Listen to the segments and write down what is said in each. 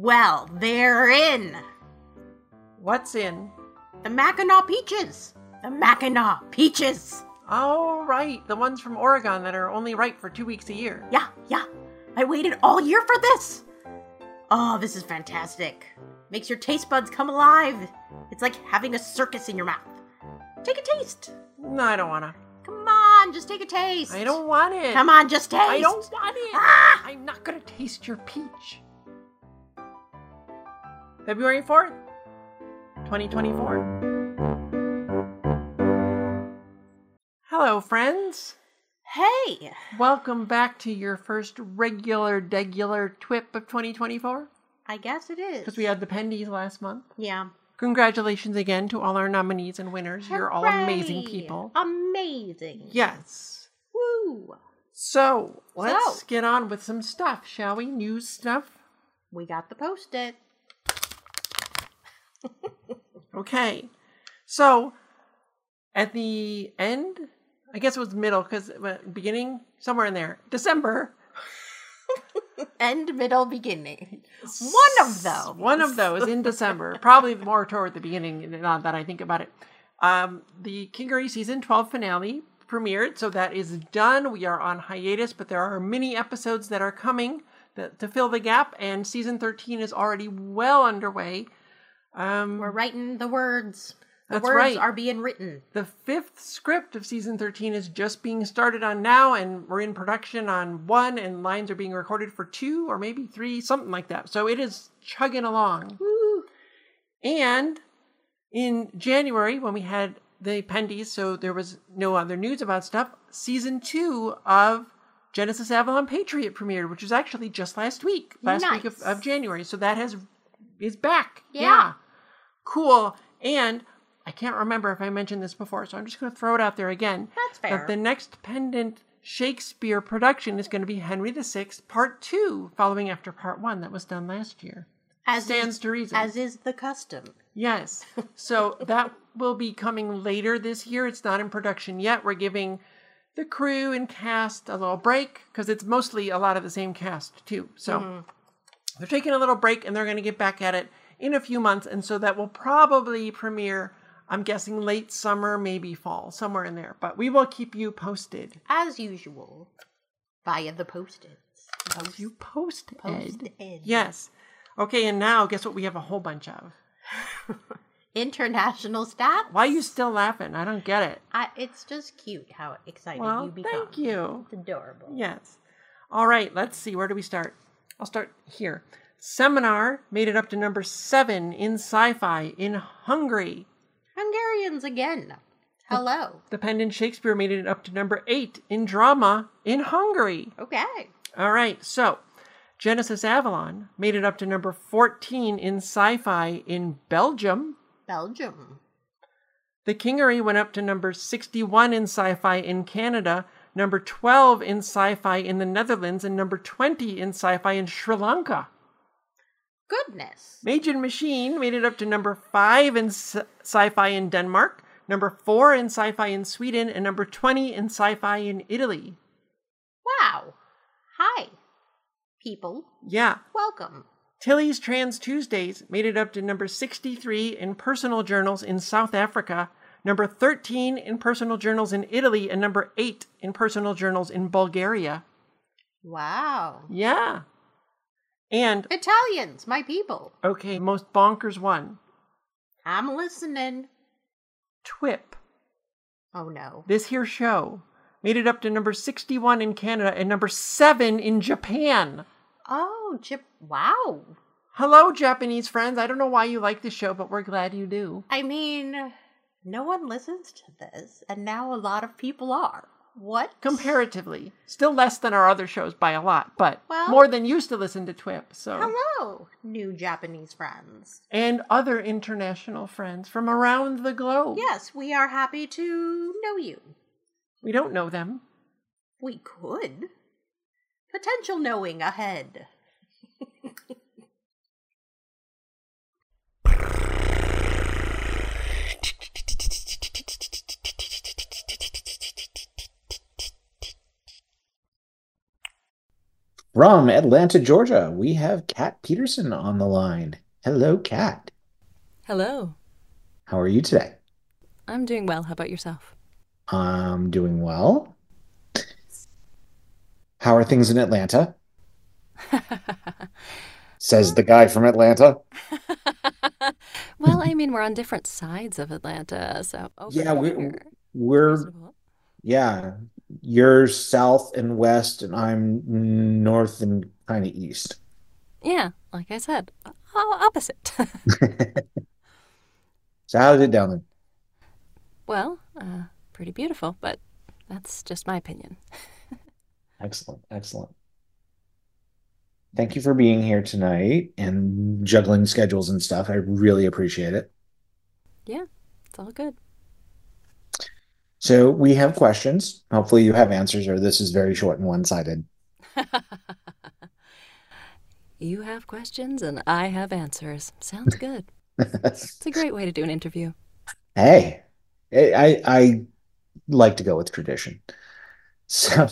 Well, they're in. What's in? The Mackinac peaches. The Mackinac peaches. Oh, right. The ones from Oregon that are only ripe for two weeks a year. Yeah, yeah. I waited all year for this. Oh, this is fantastic. Makes your taste buds come alive. It's like having a circus in your mouth. Take a taste. No, I don't want to. Come on, just take a taste. I don't want it. Come on, just taste. I don't want it. Ah! I'm not going to taste your peach. February 4th, 2024. Hello, friends. Hey, Welcome back to your first regular, degular TWIP of 2024. I guess it is. Because we had the Pendies last month. Yeah. Congratulations again to all our nominees and winners. You're all amazing people. Amazing. Yes. Woo. So, let's So- get on with some stuff, shall we? News stuff? We got the post it. Okay. So, at the end, I guess it was middle, because beginning, somewhere in there, December, End, middle, beginning. One of those. one of those in December, probably more toward the beginning, now that I think about it. Um, the Kingery season 12 finale premiered, so that is done. We are on hiatus, but there are many episodes that are coming that, to fill the gap, and season 13 is already well underway. Um, We're writing the words. The That's words right. are being written. The fifth script of season 13 is just being started on now, and we're in production on one, and lines are being recorded for two or maybe three, something like that. So it is chugging along. Woo. And in January, when we had the Pendies, so there was no other news about stuff, season two of Genesis Avalon Patriot premiered, which was actually just last week, last week of, of January. So that has is back. Yeah. Cool. And I can't remember if I mentioned this before, so I'm just going to throw it out there again. That's fair. That the next pendant Shakespeare production is going to be Henry VI, Part Two, following after Part One that was done last year. as stands is, to reason. As is the custom. Yes. So that will be coming later this year. It's not in production yet. We're giving the crew and cast a little break because it's mostly a lot of the same cast too. So mm-hmm. They're taking a little break and they're going to get back at it in a few months. And so that will probably premiere, I'm guessing late summer, maybe fall, somewhere in there. But we will keep you posted. As usual. Via the post-its. Post, You post, post Ed. ed. Yes. Okay, and now guess what we have a whole bunch of? International stats. Why are you still laughing? I don't get it. I, it's just cute how excited Well, you become. thank you. It's adorable. Yes. All right, let's see. Where do we start? I'll start here. Seminar made it up to number seven in sci fi in Hungary. Hungarians again. Hello. The Pendant Shakespeare made it up to number eight in drama in Hungary. Okay. All right, so Genesis Avalon made it up to number 14 in sci fi in Belgium. Belgium. The Kingery went up to number 61 in sci fi in Canada, number 12 in sci fi in the Netherlands, and number 20 in sci fi in Sri Lanka. Goodness. Major Machine made it up to number 5 in sci fi in Denmark, number 4 in sci fi in Sweden, and number 20 in sci fi in Italy. Wow. Hi, people. Yeah. Welcome. Tilly's Trans Tuesdays made it up to number 63 in personal journals in South Africa, number 13 in personal journals in Italy, and number 8 in personal journals in Bulgaria. Wow. Yeah. And, Italians, my people. okay, most bonkers one I'm listening. TWIP. Oh no. This here show made it up to number 61 in Canada and number 7 in Japan. Oh, Chip. Wow. Hello, Japanese friends. I don't know why you like the show, but we're glad you do. I mean, no one listens to this, and now a lot of people are. What? Comparatively. Still less than our other shows by a lot, but Well- more than used to listen to TWIP. So Hello, new Japanese friends. and other international friends from around the globe. Yes, we are happy to know you. We don't know them. We could. Potential knowing ahead. From Atlanta, Georgia, we have Kat Peterson on the line. Hello, Kat. Hello. How are you today? I'm doing well. How about yourself? I'm doing well. How are things in Atlanta? Says the guy from Atlanta. well, I mean, we're on different sides of Atlanta, so Yeah, we, here, we're, yeah, you're south and west, and I'm north and kind of east. Yeah, like I said, opposite. So how's it down there? well, uh, pretty beautiful, but that's just my opinion. Excellent, excellent. Thank you for being here tonight and juggling schedules and stuff. I really appreciate it. Yeah, it's all good. So we have questions. Hopefully you have answers, or this is very short and one-sided. you have questions and I have answers. Sounds good. It's a great way to do an interview. Hey, I I like to go with tradition. So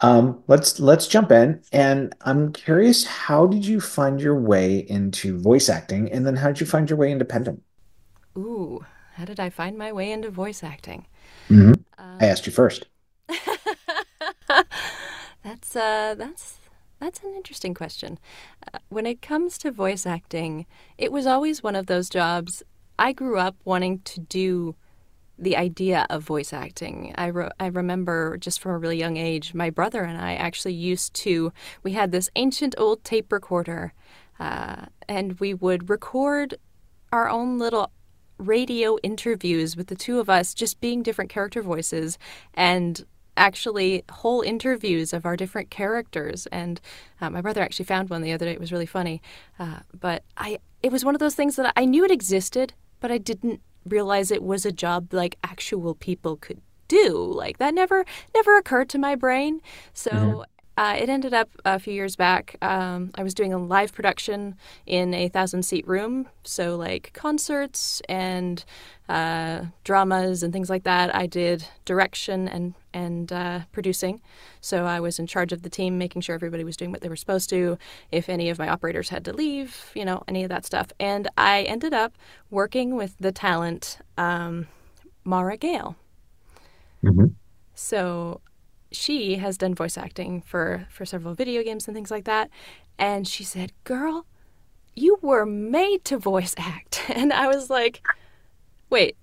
um, let's let's jump in. And I'm curious, how did you find your way into voice acting, and then how did you find your way independent? Ooh, how did I find my way into voice acting? hmm I Um, asked you first. that's uh that's that's an interesting question. Uh, when it comes to voice acting, it was always one of those jobs I grew up wanting to do the idea of voice acting. I re- I remember just from a really young age, my brother and I actually used to we had this ancient old tape recorder uh, and we would record our own little radio interviews with the two of us just being different character voices and actually whole interviews of our different characters. And uh, my brother actually found one the other day. It was really funny. Uh, but i it was one of those things that i knew it existed but i didn't realize it was a job like actual people could do. Like that never never occurred to my brain. So uh, it ended up a few years back. Um, I was doing a live production in a thousand seat room, so like concerts and uh, dramas and things like that. I did direction and and uh, producing, so I was in charge of the team, making sure everybody was doing what they were supposed to. If any of my operators had to leave, you know, any of that stuff. And I ended up working with the talent um, Mara Gale. hmm So she has done voice acting for for several video games and things like that. And she said girl you were made to voice act. And i was like wait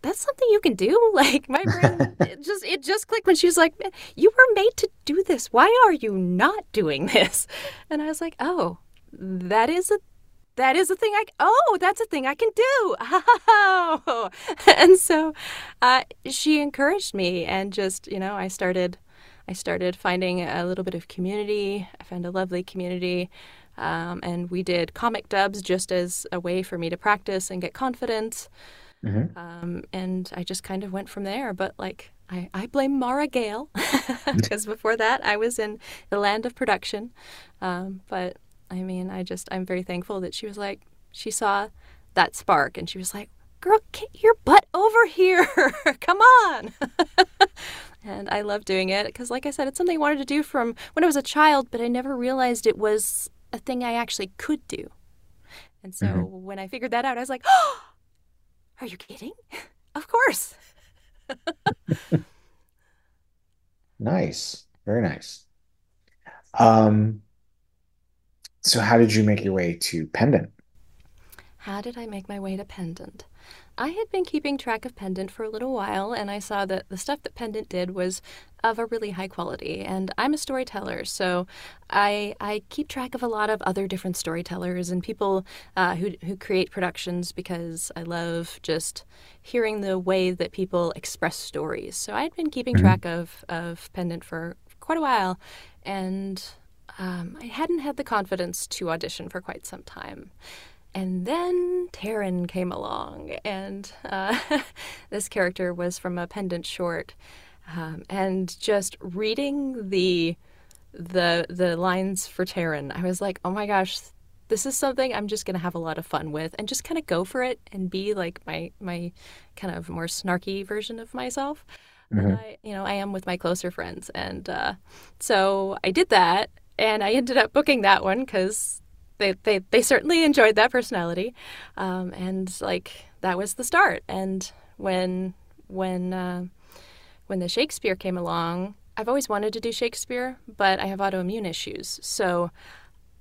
that's something you can do? Like my brain it just it just clicked when she was like you were made to do this. Why are you not doing this? And i was like oh that is a that is a thing I oh that's a thing I can do. Oh and so uh, she encouraged me and just you know I started I started finding a little bit of community. I found a lovely community um, and we did comic dubs just as a way for me to practice and get confidence. Hmm um, and I just kind of went from there but like I, I blame Mara Gale because before that I was in the land of production. Um, but I mean, I just, I'm very thankful that she was like, she saw that spark and she was like, girl, get your butt over here. Come on. and I love doing it because, like I said, it's something I wanted to do from when I was a child, but I never realized it was a thing I actually could do. And so hmm when I figured that out, I was like, oh, are you kidding? Of course. Nice, very nice. Um, so how did you make your way to Pendant? How did I make my way to Pendant? I had been keeping track of Pendant for a little while, and I saw that the stuff that Pendant did was of a really high quality. And I'm a storyteller, so I I keep track of a lot of other different storytellers and people uh, who who create productions because I love just hearing the way that people express stories. So I'd been keeping hmm track of of Pendant for quite a while, and um, I hadn't had the confidence to audition for quite some time. And then Taryn came along, and uh, this character was from a pendant short. Um, and just reading the the the lines for Taryn, I was like, oh my gosh, this is something I'm just gonna have a lot of fun with, and just kind of go for it and be like my my kind of more snarky version of myself that hmm I you know I am with my closer friends, and uh, so I did that, and I ended up booking that one because they, they, they certainly enjoyed that personality. Um, and like that was the start. And when when uh, when the Shakespeare came along, I've always wanted to do Shakespeare, but I have autoimmune issues. So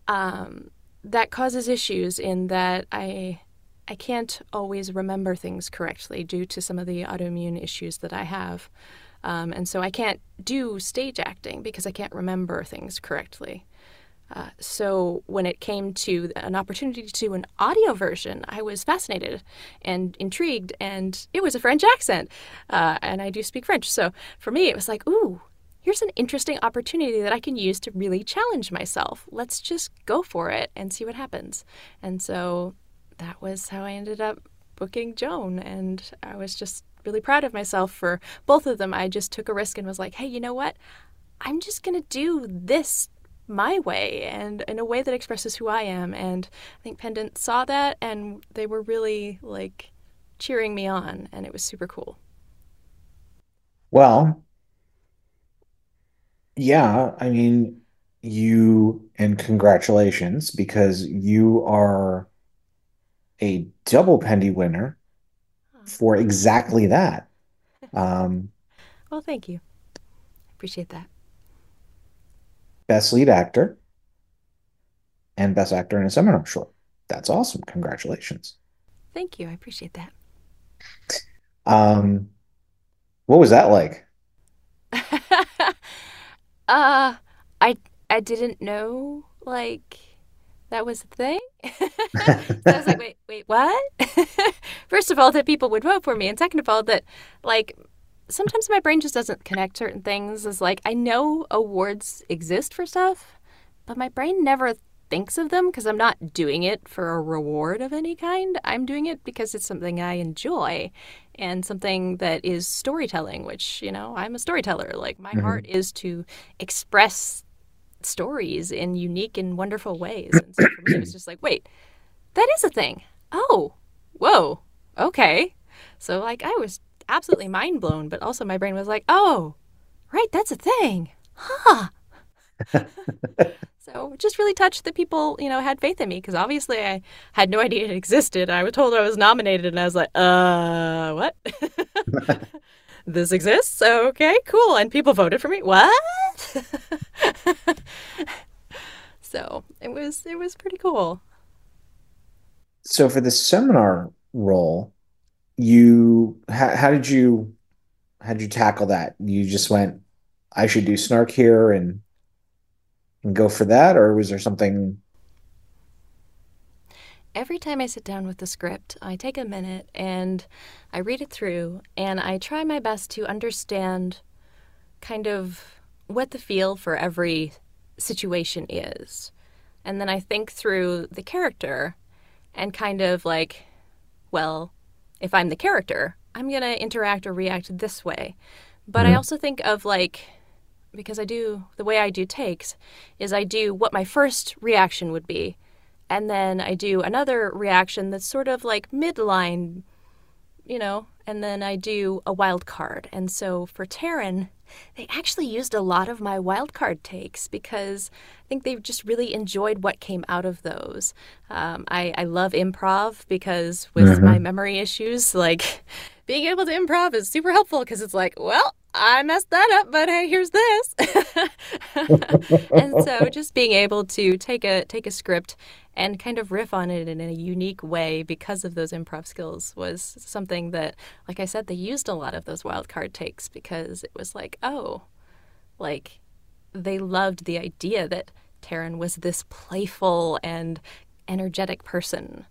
um, that causes issues in that I I can't always remember things correctly due to some of the autoimmune issues that I have. Um, and so I can't do stage acting because I can't remember things correctly. Uh, so when it came to an opportunity to do an audio version, I was fascinated and intrigued, and it was a French accent, uh, and I do speak French. So for me, it was like, ooh, here's an interesting opportunity that I can use to really challenge myself. Let's just go for it and see what happens. And so that was how I ended up booking Joan, and I was just really proud of myself for both of them. I just took a risk and was like, hey, you know what? I'm just going to do this my way and in a way that expresses who I am. And I think Pendant saw that and they were really like cheering me on, and it was super cool. Well, yeah, I mean, you and congratulations because you are a double pendy winner for exactly that. Um, well, thank you. Appreciate that. Best lead actor and best actor in a seminar short. That's awesome. Congratulations. Thank you. I appreciate that. Um, what was that like? uh, I I didn't know like that was a thing. so I was like, wait, wait, what? First of all, that people would vote for me, and second of all, that like sometimes my brain just doesn't connect certain things. Is like I know awards exist for stuff, but my brain never thinks of them because I'm not doing it for a reward of any kind. I'm doing it because it's something I enjoy and something that is storytelling, which, you know, I'm a storyteller. Like, my mm-hmm. heart is to express stories in unique and wonderful ways. And so for me, it was just like, wait, that is a thing. Oh, whoa, okay. So, like, I was absolutely mind blown, but also my brain was like, oh, right, that's a thing. Huh. so just really touched that people, you know, had faith in me because obviously I had no idea it existed. I was told I was nominated and I was like, uh, what? this exists? Okay, cool. And people voted for me. What? so it was it was pretty cool. So for the seminar role, you how, how did you how did you tackle that? You just went, I should do snark here and and go for that, or was there something? Every time I sit down with the script, I take a minute and I read it through and I try my best to understand kind of what the feel for every situation is. And then I think through the character and kind of like, well, if I'm the character, I'm going to interact or react this way. But mm-hmm. I also think of like, because I do, the way I do takes is I do what my first reaction would be. And then I do another reaction that's sort of like midline, you know, and then I do a wild card. And so for Taryn, they actually used a lot of my wildcard takes because I think they just really enjoyed what came out of those. Um, I, I love improv because with mm-hmm. my memory issues, like being able to improv is super helpful because it's like, well, I messed that up, but hey, here's this. and so just being able to take a take a script and kind of riff on it in a unique way because of those improv skills was something that, like I said, they used a lot of those wild card takes because it was like, oh, like they loved the idea that Taryn was this playful and energetic person.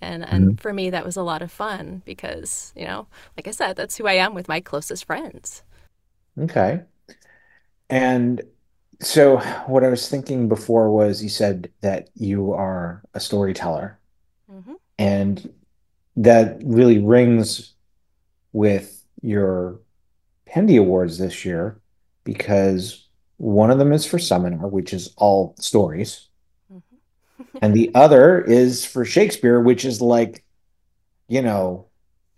And, and mm-hmm. for me, that was a lot of fun because, you know, like I said, that's who I am with my closest friends. Okay. And so what I was thinking before was you said that you are a storyteller, mm-hmm. and that really rings with your Pendy Awards this year because one of them is for Seminar, which is all stories, mm-hmm. and the other is for Shakespeare, which is like, you know,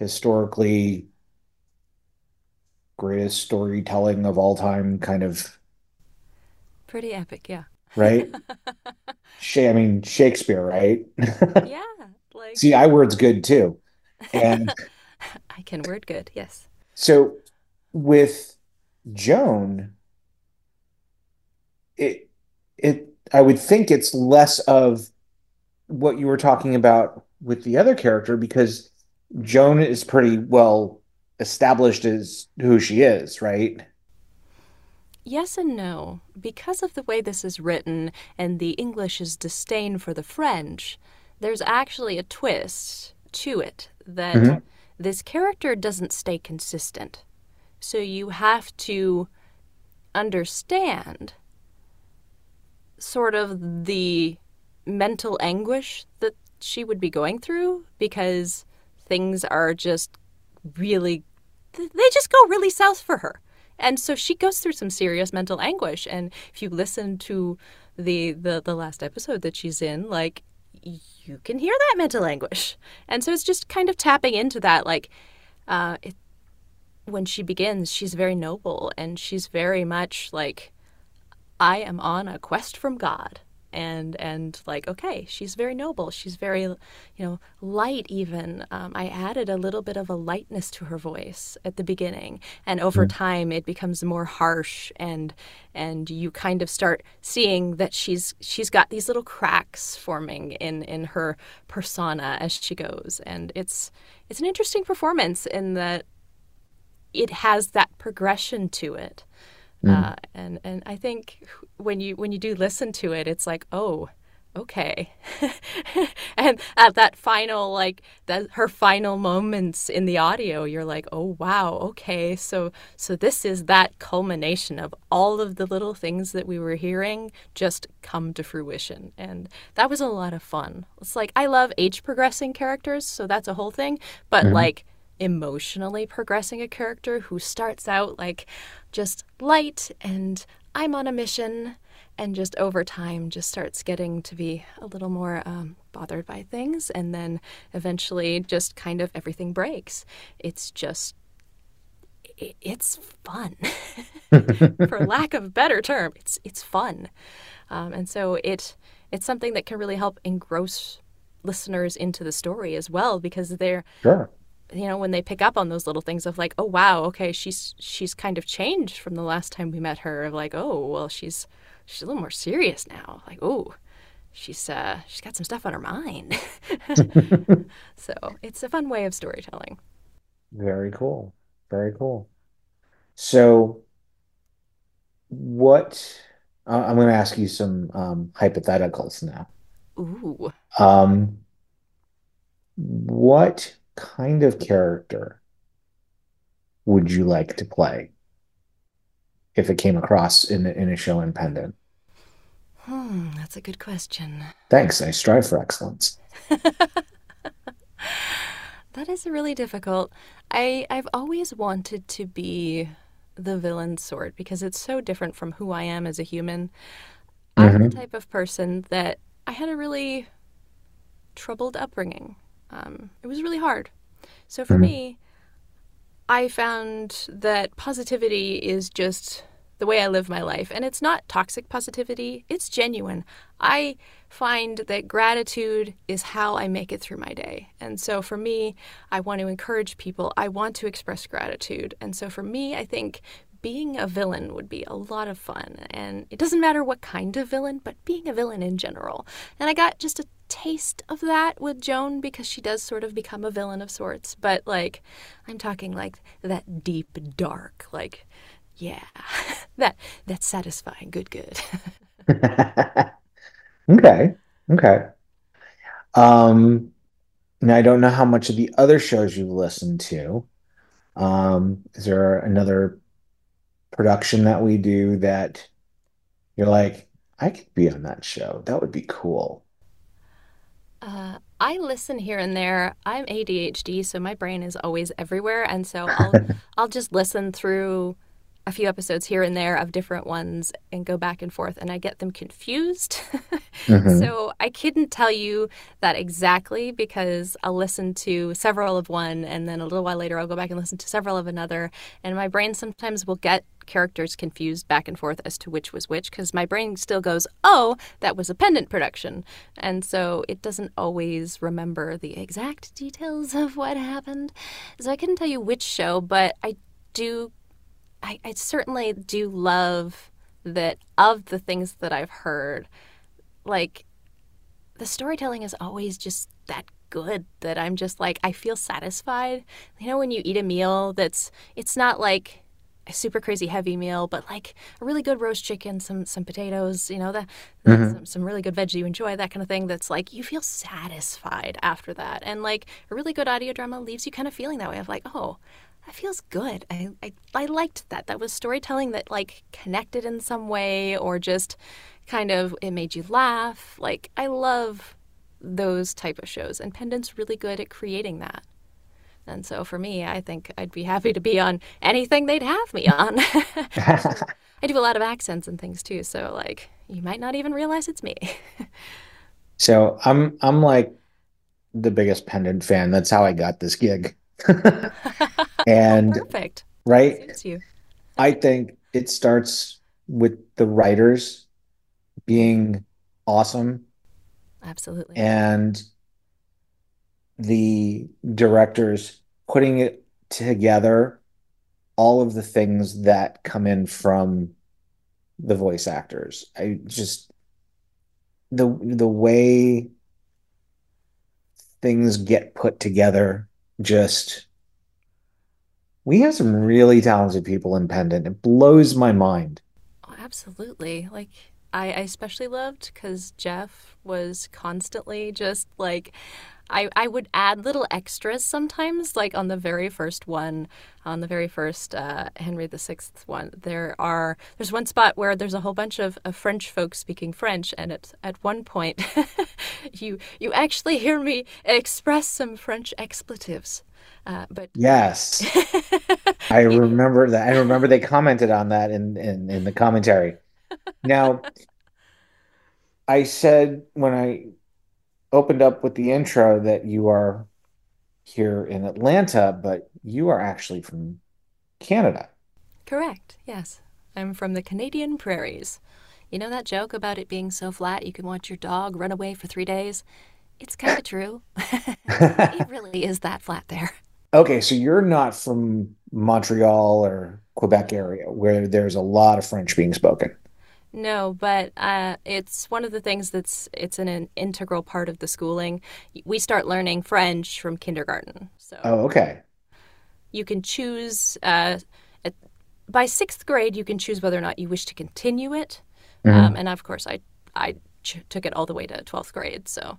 historically greatest storytelling of all time kind of Pretty epic, yeah. right? I mean Shakespeare, right? yeah. Like See, I word's good too. And I can word good, yes. So with Joan, it it I would think it's less of what you were talking about with the other character because Joan is pretty well established as who she is, right? Yes and no. Because of the way this is written and the English's disdain for the French, there's actually a twist to it that mm-hmm. this character doesn't stay consistent. So you have to understand sort of the mental anguish that she would be going through because things are just really they just go really south for her. And so she goes through some serious mental anguish and if you listen to the the the last episode that she's in like you can hear that mental anguish. And so it's just kind of tapping into that like uh it, when she begins she's very noble and she's very much like I am on a quest from God. And and like okay she's very noble. She's very you know light even. Um, i added a little bit of a lightness to her voice at the beginning. And over mm. time it becomes more harsh and and you kind of start seeing that she's she's got these little cracks forming in in her persona as she goes. And it's it's an interesting performance in that it has that progression to it Mm. Uh, and and I think when you when you do listen to it, it's like, oh, okay. and at that final like that her final moments in the audio, you're like, oh wow, okay. So so this is that culmination of all of the little things that we were hearing just come to fruition. And that was a lot of fun. It's like I love age progressing characters, so that's a whole thing. But mm-hmm. like emotionally progressing a character who starts out like just light and I'm on a mission and just over time just starts getting to be a little more um, bothered by things and then eventually just kind of everything breaks. It's just it's fun. For lack of a better term it's it's fun. Um, and so it it's something that can really help engross listeners into the story as well because they're sure you know when they pick up on those little things of like oh wow okay she's she's kind of changed from the last time we met her of like oh well she's she's a little more serious now. Like oh she's uh she's got some stuff on her mind. So it's a fun way of storytelling. Very cool. Very cool. So what uh, i'm going to ask you some um, hypotheticals now. Ooh. Um what kind of character would you like to play if it came across in in a show in Pendant? Hmm, that's a good question. Thanks. I strive for excellence. that is really difficult. I I've always wanted to be the villain sort because it's so different from who I am as a human. Mm-hmm. I'm the mm-hmm. type of person that I had a really troubled upbringing. Um, it was really hard. So for mm-hmm. me, I found that positivity is just the way I live my life. And it's not toxic positivity, it's genuine. I find that gratitude is how I make it through my day. And so for me, I want to encourage people, I want to express gratitude. And so for me, I think being a villain would be a lot of fun. And it doesn't matter what kind of villain, but being a villain in general. And I got just a taste of that with Joan because she does sort of become a villain of sorts. But like, I'm talking like that deep, dark, like, yeah, that that's satisfying. Good, good. okay, okay. Um, now I don't know how much of the other shows you've listened to. Um, is there another production that we do that you're like, I could be on that show. That would be cool. Uh, I listen here and there. I'm ADHD, so my brain is always everywhere, and so I'll I'll just listen through a few episodes here and there of different ones and go back and forth and I get them confused. mm-hmm. So I couldn't tell you that exactly because I'll listen to several of one and then a little while later I'll go back and listen to several of another and my brain sometimes will get characters confused back and forth as to which was which because my brain still goes, "Oh, that was a pendant production." And so it doesn't always remember the exact details of what happened. So I couldn't tell you which show, but I do I, I certainly do love that of the things that I've heard, like the storytelling is always just that good that I'm just like I feel satisfied. You know when you eat a meal that's it's not like a super crazy heavy meal, but like a really good roast chicken, some some potatoes, you know, that mm-hmm. some, some really good veggie you enjoy, that kind of thing. That's like you feel satisfied after that, and like a really good audio drama leaves you kind of feeling that way of like, oh, that feels good. I, I, I liked that. That was storytelling that like connected in some way or just kind of it made you laugh. Like I love those type of shows and Pendant's really good at creating that. And so for me, I think I'd be happy to be on anything they'd have me on. I do a lot of accents and things too, so like you might not even realize it's me. so I'm I'm like the biggest pendant fan. That's how I got this gig. And perfect. Right? I think it starts with the writers being awesome. Absolutely. And the directors putting it together all of the things that come in from the voice actors. I just the the way things get put together just we have some really talented people in Pendant. It blows my mind. Oh, absolutely. Like I, I especially loved because Jeff was constantly just like I, I would add little extras sometimes, like on the very first one, on the very first uh, Henry VI one. There are there's one spot where there's a whole bunch of, of French folks speaking French, and at at one point, you you actually hear me express some French expletives. Uh, but yes, I remember that. I remember they commented on that in in, in the commentary. Now, I said when I opened up with the intro that you are here in Atlanta, but you are actually from Canada. Correct, yes. I'm from the Canadian prairies. You know that joke about it being so flat you can watch your dog run away for three days? It's kind of true. it really is that flat there. Okay, so you're not from Montreal or Quebec area where there's a lot of French being spoken. No, but uh, it's one of the things that's it's an, an, integral part of the schooling. We start learning French from kindergarten. So oh, okay. You can choose uh, at, by sixth grade. You can choose whether or not you wish to continue it, mm-hmm. um, and of course, I I ch- took it all the way to twelfth grade. So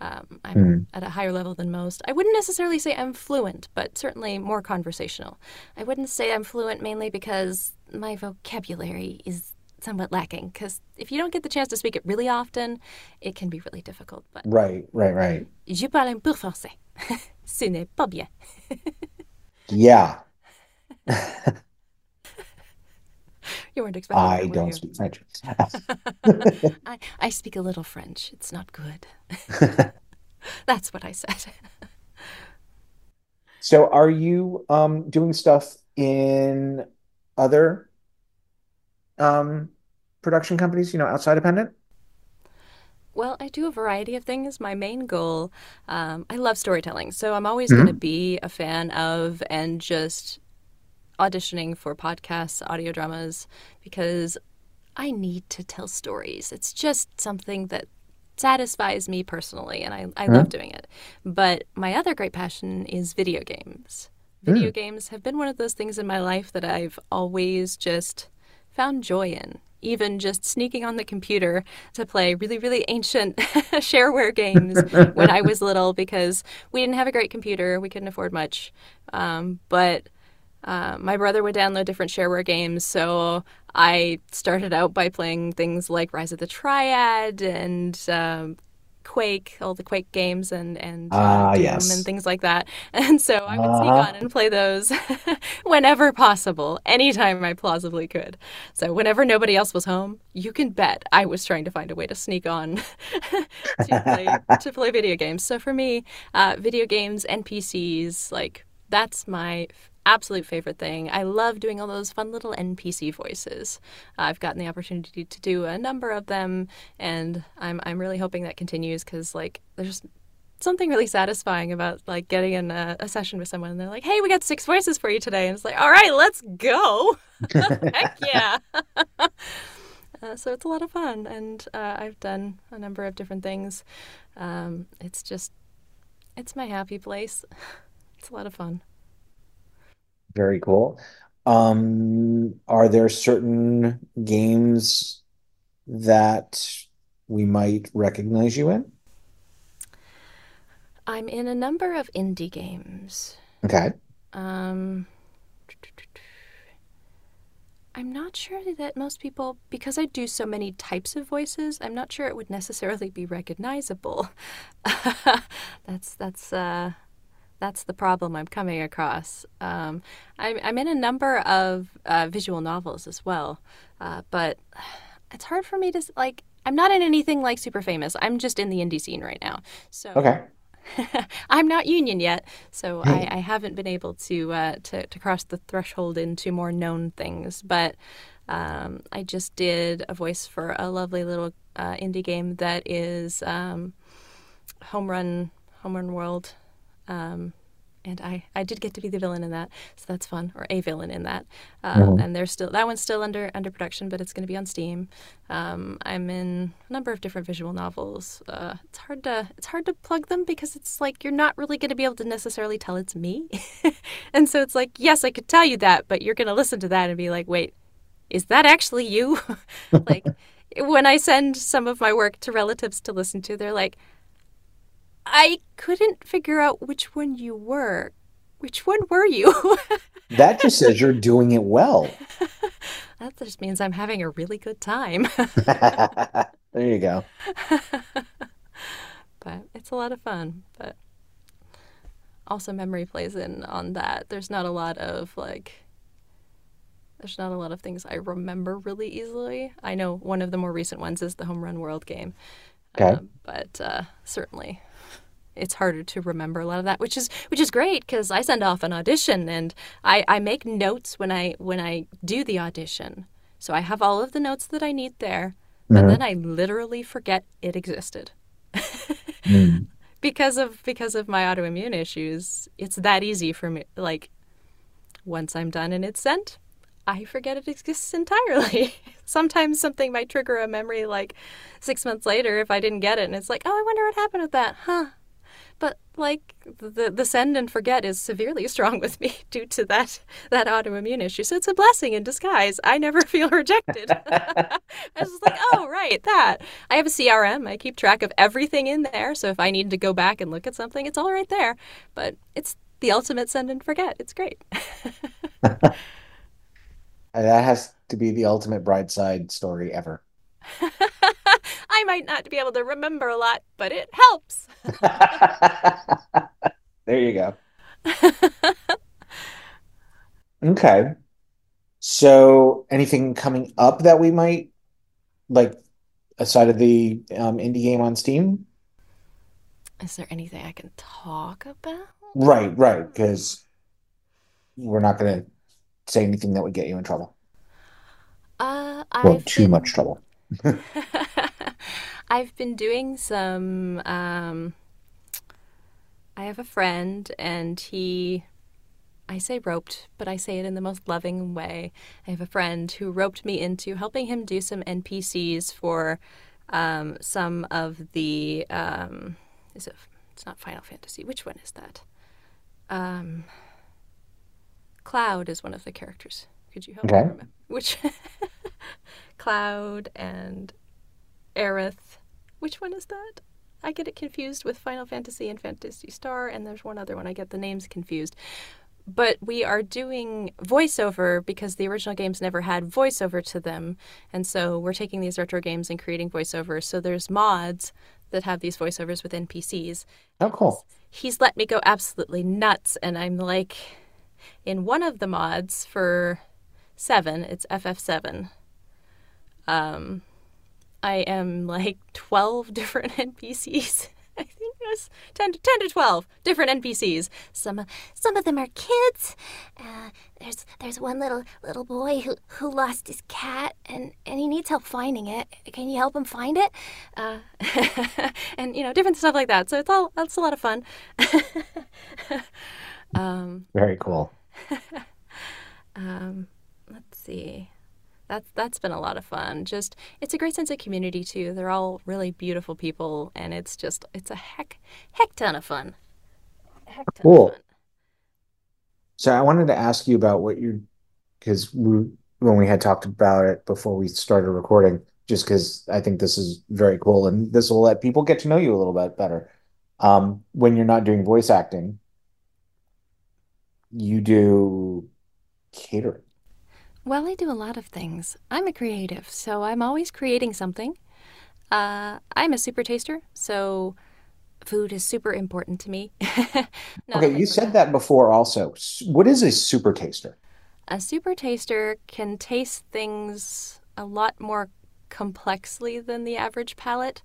um, I'm mm. at a higher level than most. I wouldn't necessarily say I'm fluent, but certainly more conversational. I wouldn't say I'm fluent mainly because my vocabulary is somewhat lacking because if you don't get the chance to speak it really often, it can be really difficult. But right, right, right. Je parle un peu français. Ce n'est pas bien. yeah. you weren't expecting. I don't you? speak French. I, I speak a little French. It's not good. That's what I said. so, are you um, doing stuff in other um, production companies, you know, outside of Pendant? Well, I do a variety of things. My main goal, um, I love storytelling, so I'm always mm-hmm. going to be a fan of and just auditioning for podcasts, audio dramas, because I need to tell stories. It's just something that satisfies me personally, and I, I love doing it. But my other great passion is video games. Video mm. games have been one of those things in my life that I've always just found joy in. Even just sneaking on the computer to play really, really ancient shareware games when I was little because we didn't have a great computer. We couldn't afford much. Um, but uh, my brother would download different shareware games, so I started out by playing things like Rise of the Triad and um, Quake, all the Quake games, and and uh, Ah, Doom yes. and things like that. And so I would sneak Uh-huh. on and play those whenever possible, anytime I plausibly could. So whenever nobody else was home, you can bet I was trying to find a way to sneak on to play to play video games. So for me, uh, video games, NPCs, like that's my absolute favorite thing. I love doing all those fun little NPC voices. I've gotten the opportunity to do a number of them, and I'm I'm really hoping that continues because like there's something really satisfying about like getting in a, a session with someone and they're like, "Hey, we got six voices for you today," and it's like, "All right, let's go." Heck yeah. Uh, so it's a lot of fun, and uh, I've done a number of different things. Um, it's just, it's my happy place. It's a lot of fun. Very cool. Um, are there certain games that we might recognize you in? I'm in a number of indie games. Okay. Um, I'm not sure that most people, because I do so many types of voices, I'm not sure it would necessarily be recognizable. that's that's uh, that's the problem I'm coming across. Um, I'm I'm in a number of uh, visual novels as well, uh, but it's hard for me to like. I'm not in anything like super famous. I'm just in the indie scene right now. So Okay. I'm not union yet, so I, I haven't been able to, uh, to to cross the threshold into more known things. But um, I just did a voice for a lovely little uh, indie game that is um, Home Run Home Run World, um, and I, I did get to be the villain in that, so that's fun, or a villain in that. Uh, And there's still that one's still under under production, but it's going to be on Steam. Um, I'm in a number of different visual novels. Uh, it's hard to it's hard to plug them because it's like you're not really going to be able to necessarily tell it's me, and so it's like yes, I could tell you that, but you're going to listen to that and be like, wait, is that actually you? like when I send some of my work to relatives to listen to, they're like, I couldn't figure out which one you were. Which one were you? That just says you're doing it well. that just means I'm having a really good time. There you go. but it's a lot of fun. But also, memory plays in on that. There's not a lot of like, there's not a lot of things I remember really easily. I know one of the more recent ones is the Home Run World game. Okay. Uh, but uh, certainly, it's harder to remember a lot of that, which is which is great because I send off an audition and I, I make notes when I when I do the audition. So I have all of the notes that I need there, but then I literally forget it existed Mm. because of because of my autoimmune issues. It's that easy for me. Like once I'm done and it's sent, I forget it exists entirely. Sometimes something might trigger a memory like six months later if I didn't get it, and it's like, oh, I wonder what happened with that, huh? But like the the send and forget is severely strong with me due to that that autoimmune issue. So it's a blessing in disguise. I never feel rejected. I was just like, oh right, that. I have a CRM. I keep track of everything in there. So if I need to go back and look at something, it's all right there. But it's the ultimate send and forget. It's great. That has to be the ultimate brightside story ever. I might not be able to remember a lot, but it helps. There you go. Okay. So anything coming up that we might like aside of the um, indie game on Steam? Is there anything I can talk about? Right, right, because we're not going to say anything that would get you in trouble. Uh, Well, I've too been- much trouble. I've been doing some. Um, I have a friend, and he. I say roped, but I say it in the most loving way. I have a friend who roped me into helping him do some NPCs for um, some of the. Um, is it? It's not Final Fantasy. Which one is that? Um, Cloud is one of the characters. Could you help me remember which? Cloud and Aerith. Which one is that? I get it confused with Final Fantasy and Phantasy Star, and there's one other one. I get the names confused. But we are doing voiceover because the original games never had voiceover to them. And so we're taking these retro games and creating voiceovers. So there's mods that have these voiceovers with NPCs. Oh, cool. He's let me go absolutely nuts, and I'm like, in one of the mods for seven, it's FF7. Um, I am like 12 different NPCs. I think it was 10 to, 10 to 12 different NPCs. Some some of them are kids. Uh, there's there's one little little boy who, who lost his cat and, and he needs help finding it. Can you help him find it? Uh, and you know different stuff like that. So it's all that's a lot of fun. um, Very cool. um, let's see that's that's been a lot of fun. Just it's a great sense of community too. They're all really beautiful people, and it's just it's a heck heck ton of fun. Heck ton cool. Of fun. So I wanted to ask you about what you because we when we had talked about it before we started recording, just because I think this is very cool and this will let people get to know you a little bit better. Um, when you're not doing voice acting, you do catering. Well, I do a lot of things. I'm a creative, so I'm always creating something. Uh, I'm a super taster, so food is super important to me. okay, you said that before also. What is a super taster? A super taster can taste things a lot more complexly than the average palate.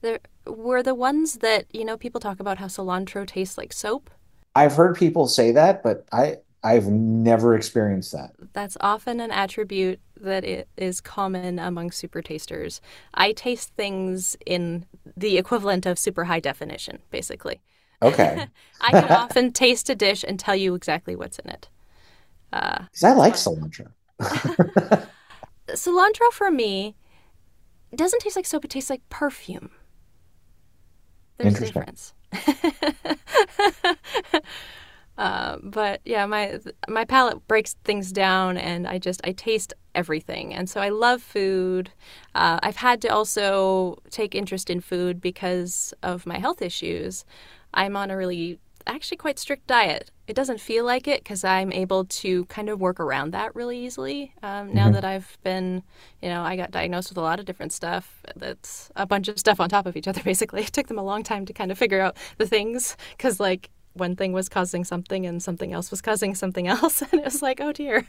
There were the ones that, you know, people talk about how cilantro tastes like soap. I've heard people say that, but I I've never experienced that. That's often an attribute that is common among super tasters. I taste things in the equivalent of super high definition, basically. Okay. I can often taste a dish and tell you exactly what's in it. Because uh, I like cilantro. cilantro for me doesn't taste like soap, it tastes like perfume. There's a difference. Uh, but yeah, my my palate breaks things down, and I just I taste everything, and so I love food. Uh, I've had to also take interest in food because of my health issues. I'm on a really actually quite strict diet. It doesn't feel like it because I'm able to kind of work around that really easily. Um, now mm-hmm. that I've been, you know, I got diagnosed with a lot of different stuff. That's a bunch of stuff on top of each other, basically. It took them a long time to kind of figure out the things because, like, one thing was causing something and something else was causing something else. And it was like, oh dear.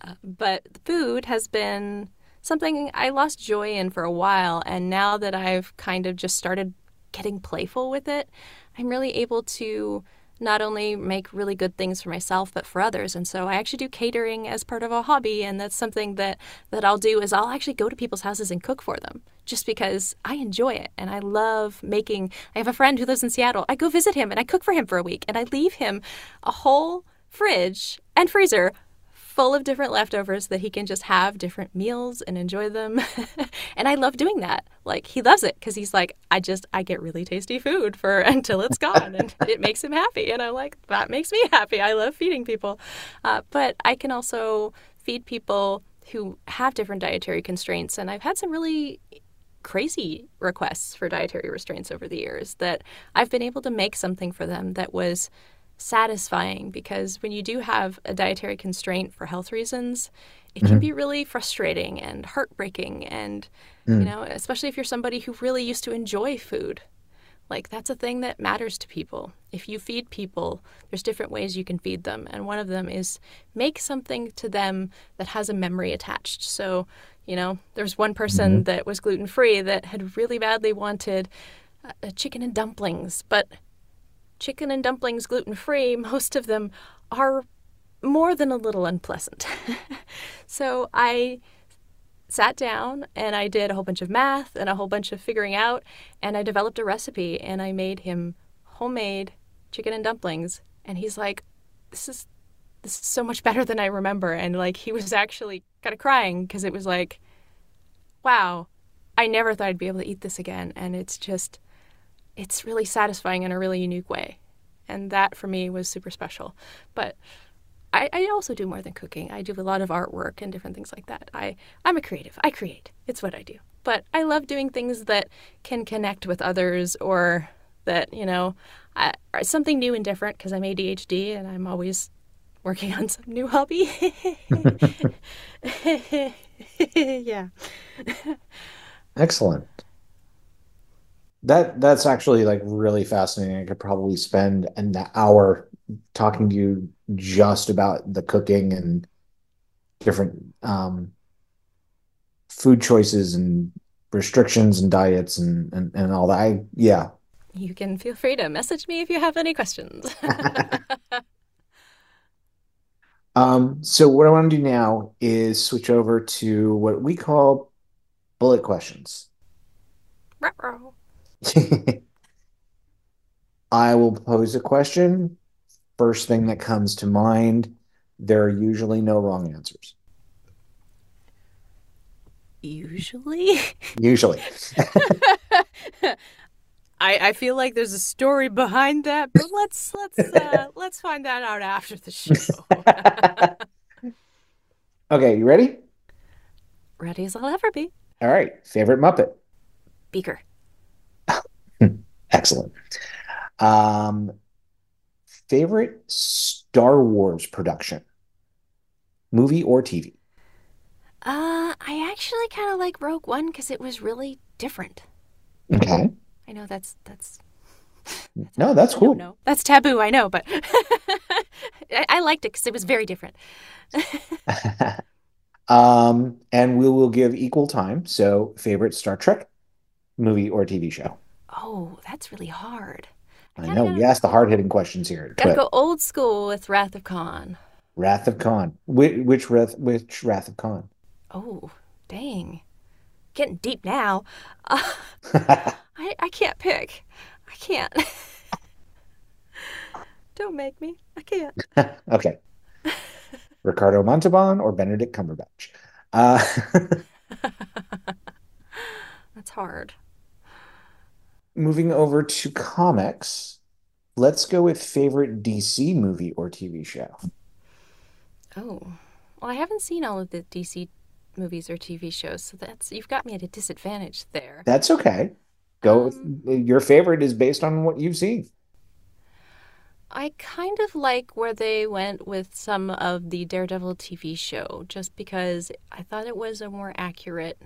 Uh, but food has been something I lost joy in for a while. And now that I've kind of just started getting playful with it, I'm really able to not only make really good things for myself but for others and so i actually do catering as part of a hobby and that's something that that i'll do is i'll actually go to people's houses and cook for them just because i enjoy it and i love making i have a friend who lives in seattle i go visit him and i cook for him for a week and i leave him a whole fridge and freezer full of different leftovers that he can just have different meals and enjoy them. and I love doing that. Like he loves it because he's like, I just I get really tasty food for until it's gone, and it makes him happy. And I'm like, that makes me happy. I love feeding people, uh, but I can also feed people who have different dietary constraints, and I've had some really crazy requests for dietary restraints over the years that I've been able to make something for them that was satisfying because when you do have a dietary constraint for health reasons, it mm-hmm. can be really frustrating and heartbreaking. And, mm. you know, especially if you're somebody who really used to enjoy food. Like, that's a thing that matters to people. If you feed people, there's different ways you can feed them. And one of them is make something to them that has a memory attached. So, you know, there's one person mm-hmm. that was gluten free that had really badly wanted uh, chicken and dumplings, but chicken and dumplings gluten free, most of them are more than a little unpleasant. so I sat down and I did a whole bunch of math and a whole bunch of figuring out, and I developed a recipe and I made him homemade chicken and dumplings. And he's like, This is this is so much better than I remember. And like he was actually kind of crying because it was like, wow, I never thought I'd be able to eat this again. And it's just it's really satisfying in a really unique way. And that for me was super special. But I, I, also do more than cooking. I do a lot of artwork and different things like that. I, I'm a creative. I create. It's what I do. But I love doing things that can connect with others or that, you know, I, something new and different because I'm ADHD and I'm always working on some new hobby. yeah. Excellent. That that's actually like really fascinating. I could probably spend an hour talking to you just about the cooking and different um, food choices and restrictions and diets and, and, and all that. I, yeah. You can feel free to message me if you have any questions. um, so what I want to do now is switch over to what we call bullet questions. I will pose a question. First thing that comes to mind. There are usually no wrong answers. Usually? Usually. I, I feel like there's a story behind that, but let's let's uh, let's find that out after the show. okay, you ready? Ready as I'll ever be. All right. Favorite Muppet? Beaker. Excellent. Um, favorite Star Wars production, movie or TV? Uh, I actually kind of like Rogue One because it was really different. Okay. I know that's that's. that's no, that's cool. No, that's taboo. I know, but I, I liked it because it was very different. um, and we will give equal time. So, favorite Star Trek movie or TV show? Oh, that's really hard. I, I know. We asked the hard hitting questions here. Gotta but... go old school with Wrath of Khan. Wrath of Khan. Which, which Wrath? Which Wrath of Khan? Oh, dang. Getting deep now. Uh, I I can't pick. I can't. Don't make me. I can't. okay. Ricardo Montalban or Benedict Cumberbatch? Uh, That's hard moving over to comics, let's go with favorite DC movie or TV show. Oh, well, I haven't seen all of the DC movies or TV shows, so that's you've got me at a disadvantage there. That's okay. Go. Your favorite is based on what you've seen. I kind of like where they went with some of the Daredevil TV show, just because I thought it was a more accurate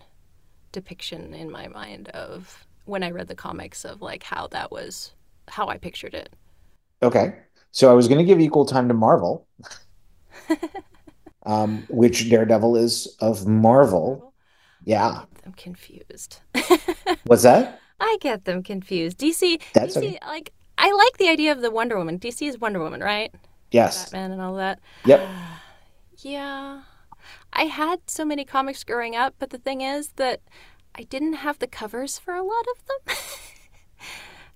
depiction in my mind of when I read the comics of like how that was how I pictured it. Okay. So I was going to give equal time to Marvel, um, which Daredevil is of Marvel. Yeah. I'm confused. What's that? I get them confused. DC, That's DC, okay. like I like the idea of the Wonder Woman. DC is Wonder Woman, right? Yes. Batman and all that. Yep. yeah. I had so many comics growing up, but the thing is that I didn't have the covers for a lot of them.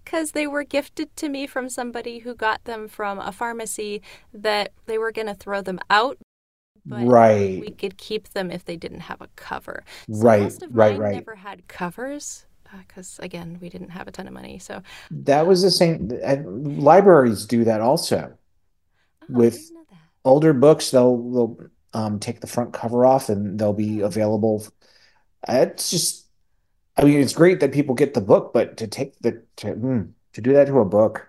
Because they were gifted to me from somebody who got them from a pharmacy that they were going to throw them out. right. We could keep them if they didn't have a cover. So right. Most of right. Mine right. Never had covers because again, we didn't have a ton of money. So that was the same. libraries do that also. Oh, With older books, they'll they'll um, take the front cover off and they'll be hmm. available. It's just I mean, it's great that people get the book, but to take the to, mm, to do that to a book.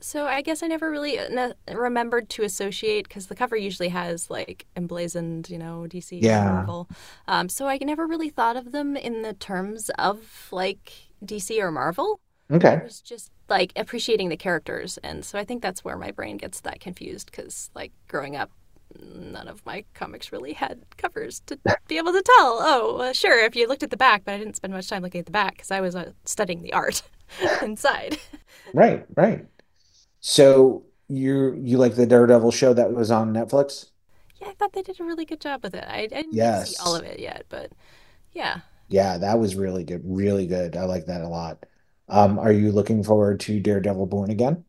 So I guess I never really uh, remembered to associate because the cover usually has like emblazoned, you know, DC yeah. Marvel. Um, so I never really thought of them in the terms of like DC or Marvel. Okay. It was just like appreciating the characters, and so I think that's where my brain gets that confused because like growing up, none of my comics really had covers to be able to tell. Oh, uh, sure, if you looked at the back, but I didn't spend much time looking at the back because I was uh, studying the art inside. Right, right. So you you like the Daredevil show that was on Netflix? Yeah, I thought they did a really good job with it. I, I didn't yes. see all of it yet, but yeah. Yeah, that was really good. Really good. I like that a lot. Um, are you looking forward to Daredevil Born Again?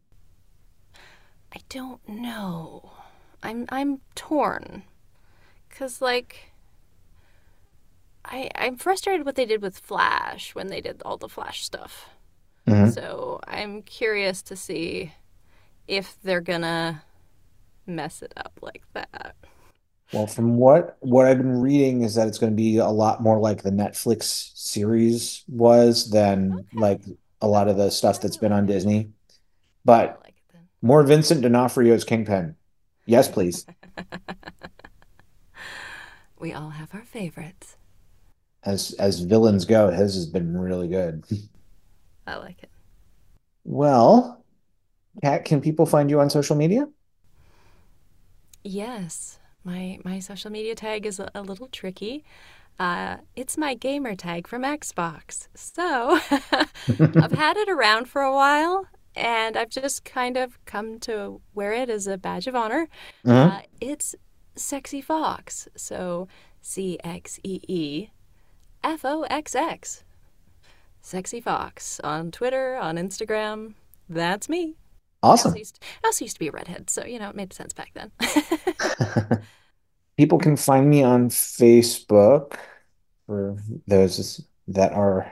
I don't know. I'm I'm torn. Cause like I I'm frustrated what they did with Flash when they did all the Flash stuff. Mm-hmm. So I'm curious to see if they're gonna mess it up like that. Well, from what what I've been reading is that it's going to be a lot more like the Netflix series was than okay. like a lot of the stuff that's been on Disney. But like more Vincent D'Onofrio's Kingpin. Yes, please. we all have our favorites. As as villains go, his has been really good. I like it. Well, Kat, can people find you on social media? Yes, my my social media tag is a, a little tricky. Uh, it's my gamer tag from Xbox. So I've had it around for a while, and I've just kind of come to wear it as a badge of honor. Mhm. Uh, it's Sexy Fox. So C X E E F O X X. Sexy Fox on Twitter, on Instagram. That's me. I Awesome. also, used, I also used to be a redhead, so you know it made sense back then. People can find me on Facebook for those that are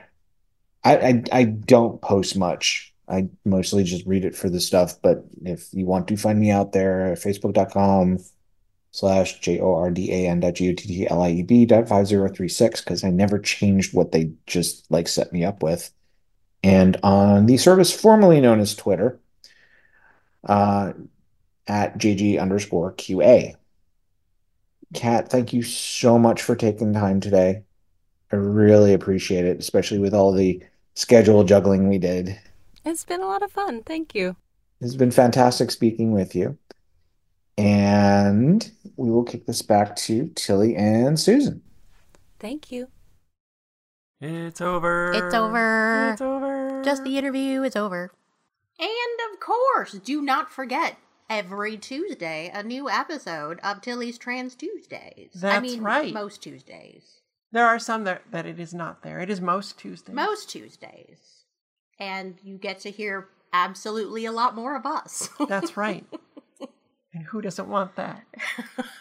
I, I I don't post much. I mostly just read it for the stuff, but if you want to find me out there, facebook.com slash J-O-R-D-A-N dot G-O-T-T-L-I-E-B dot five zero three six because I never changed what they just like set me up with. And on the service formerly known as Twitter, uh, at JG underscore QA. Kat, thank you so much for taking time today. I really appreciate it, especially with all the schedule juggling we did. it's been a lot of fun. Thank you. It's been fantastic speaking with you. And we will kick this back to Tilly and Susan. Thank you. It's over. It's over. It's over. Just the interview is over. And of course, do not forget every Tuesday a new episode of Tilly's Trans Tuesdays. I That's mean, right. most Tuesdays. There are some that, that it is not there. It is most Tuesdays. Most Tuesdays. And you get to hear absolutely a lot more of us. That's right. and who doesn't want that?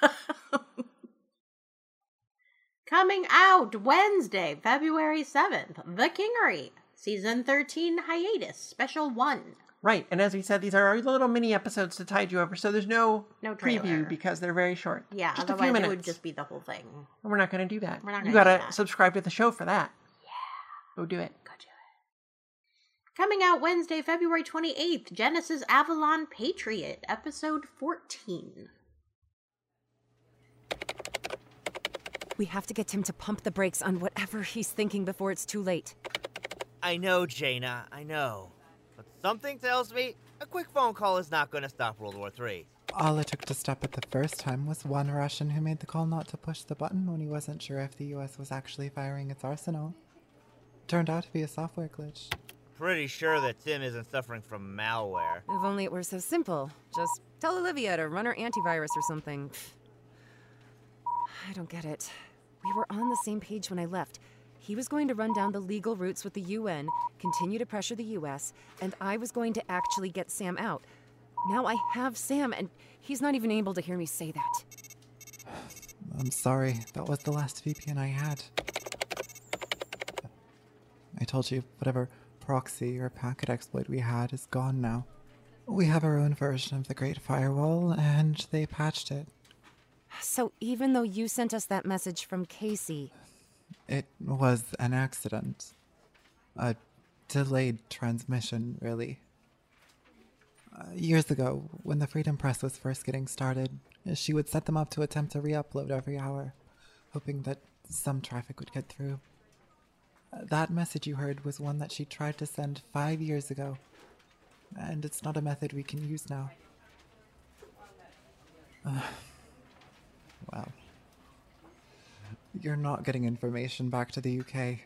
Coming out Wednesday, February 7th, The Kingery, Season 13 Hiatus, Special 1. Right. And as we said, these are our little mini episodes to tide you over. So there's no, No trailer. preview because they're very short. Yeah, just a few otherwise it would just be the whole thing. And we're not going to do that. We're not you gonna do gotta that. subscribe to the show for that. Yeah. Go do it. Go do it. Coming out Wednesday, February 28th, Genesis Avalon Patriot, Episode 14. We have to get Tim to pump the brakes on whatever he's thinking before it's too late. I know, Jaina, I know. But something tells me a quick phone call is not going to stop World War III. All it took to stop it the first time was one Russian who made the call not to push the button when he wasn't sure if the US was actually firing its arsenal. Turned out to be a software glitch. Pretty sure that Tim isn't suffering from malware. If only it were so simple. Just tell Olivia to run her antivirus or something. I don't get it. We were on the same page when I left. He was going to run down the legal routes with the UN, continue to pressure the US, and I was going to actually get Sam out. Now I have Sam, and he's not even able to hear me say that. I'm sorry, that was the last VPN I had. I told you, whatever proxy or packet exploit we had is gone now. We have our own version of the Great Firewall, and they patched it. So even though you sent us that message from Casey, It was an accident. A delayed transmission, really. Uh, years ago, when the Freedom Press was first getting started, she would set them up to attempt to re upload every hour, hoping that some traffic would get through. Uh, that message you heard was one that she tried to send five years ago, and it's not a method we can use now. Uh, well. You're not getting information back to the UK.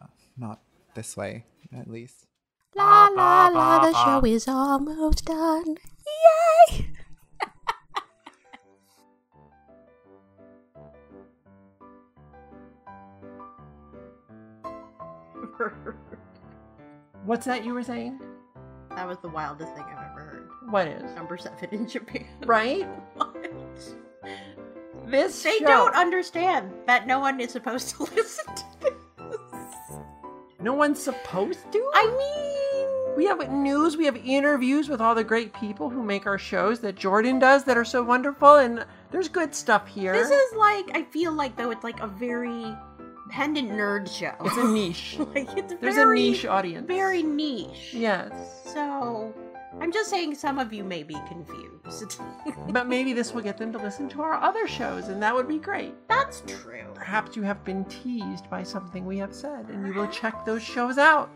Uh, Not this way, at least. La la la, the show is almost done. Yay! What's that you were saying? that was the wildest thing I've ever heard. What is? Number seven in Japan. Right? This They show- don't understand that no one is supposed to listen to this. No one's supposed to? I mean, We have news, we have interviews with all the great people who make our shows that Jordan does that are so wonderful, and there's good stuff here. this is like I feel like though it's like a very pendant nerd show. it's a niche. like it's There's very, a niche audience. very niche. Yes. So I'm just saying some of you may be confused. But maybe this will get them to listen to our other shows, and that would be great. That's true. Perhaps you have been teased by something we have said, and you will check those shows out.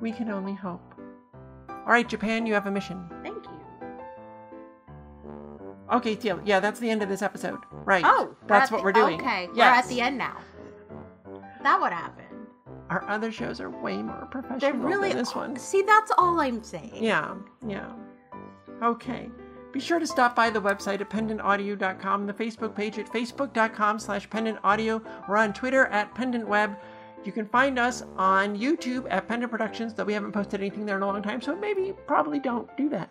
We can only hope. All right, Japan, you have a mission. Thank you. Okay, Teal. Yeah, that's the end of this episode. Right. Oh, that's what the- we're doing. Okay, we're at the end now. That would happen. Our other shows are way more They're professional really than this one. See, that's all I'm saying. Yeah, yeah. Okay. Be sure to stop by the website at pendantaudio.com, the Facebook page at facebook.com slash pendantaudio. We're on Twitter at pendantweb. You can find us on YouTube at Pendant Productions, though we haven't posted anything there in a long time, so maybe probably don't do that.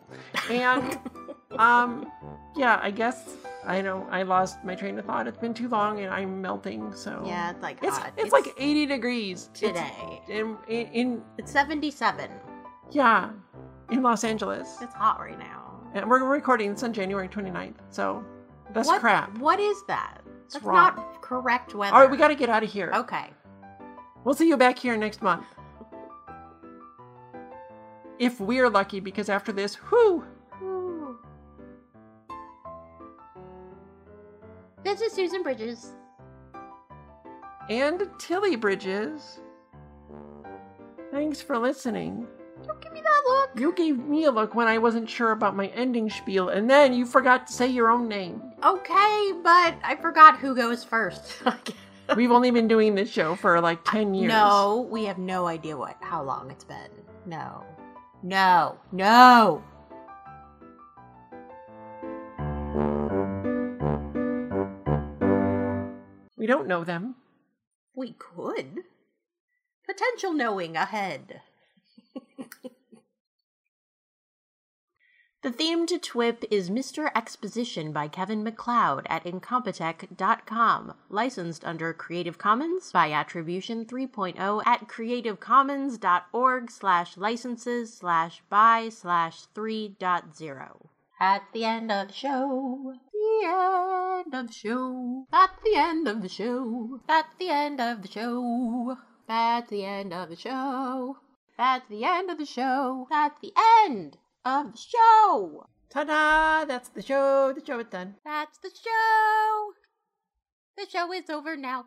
And um yeah, I guess I know I lost my train of thought. It's been too long and I'm melting, so Yeah, it's like it's hot. it's, like 80 degrees It's- today. in, in, in It's 77. yeah, in Los Angeles. It's hot right now. And we're recording this on January 29th, so that's what, crap. What is that? It's That's wrong. not correct weather. All right, we got to get out of here. Okay. We'll see you back here next month. If we're lucky, because after this, whoo, This is Susan Bridges. and Tilly Bridges. Thanks for listening. Don't give me that look. You gave me a look when I wasn't sure about my ending spiel, and then you forgot to say your own name. Okay, but I forgot who goes first. We've only been doing this show for like 10 years. No, we have no idea what how long it's been. No. No. No. We don't know them. We could. Potential knowing ahead. the theme to TWIP is Mr. Exposition by Kevin MacLeod at Incompetech.com, licensed under Creative Commons by Attribution 3.0 at creativecommons.org slash licenses slash by slash 3.0. At the end of the show. The end of the show. At the end of the show. At the end of the show. At the end of the show. At the end of the show. At the end of the show. Ta da! That's the show. The show is done. That's the show. The show is over now.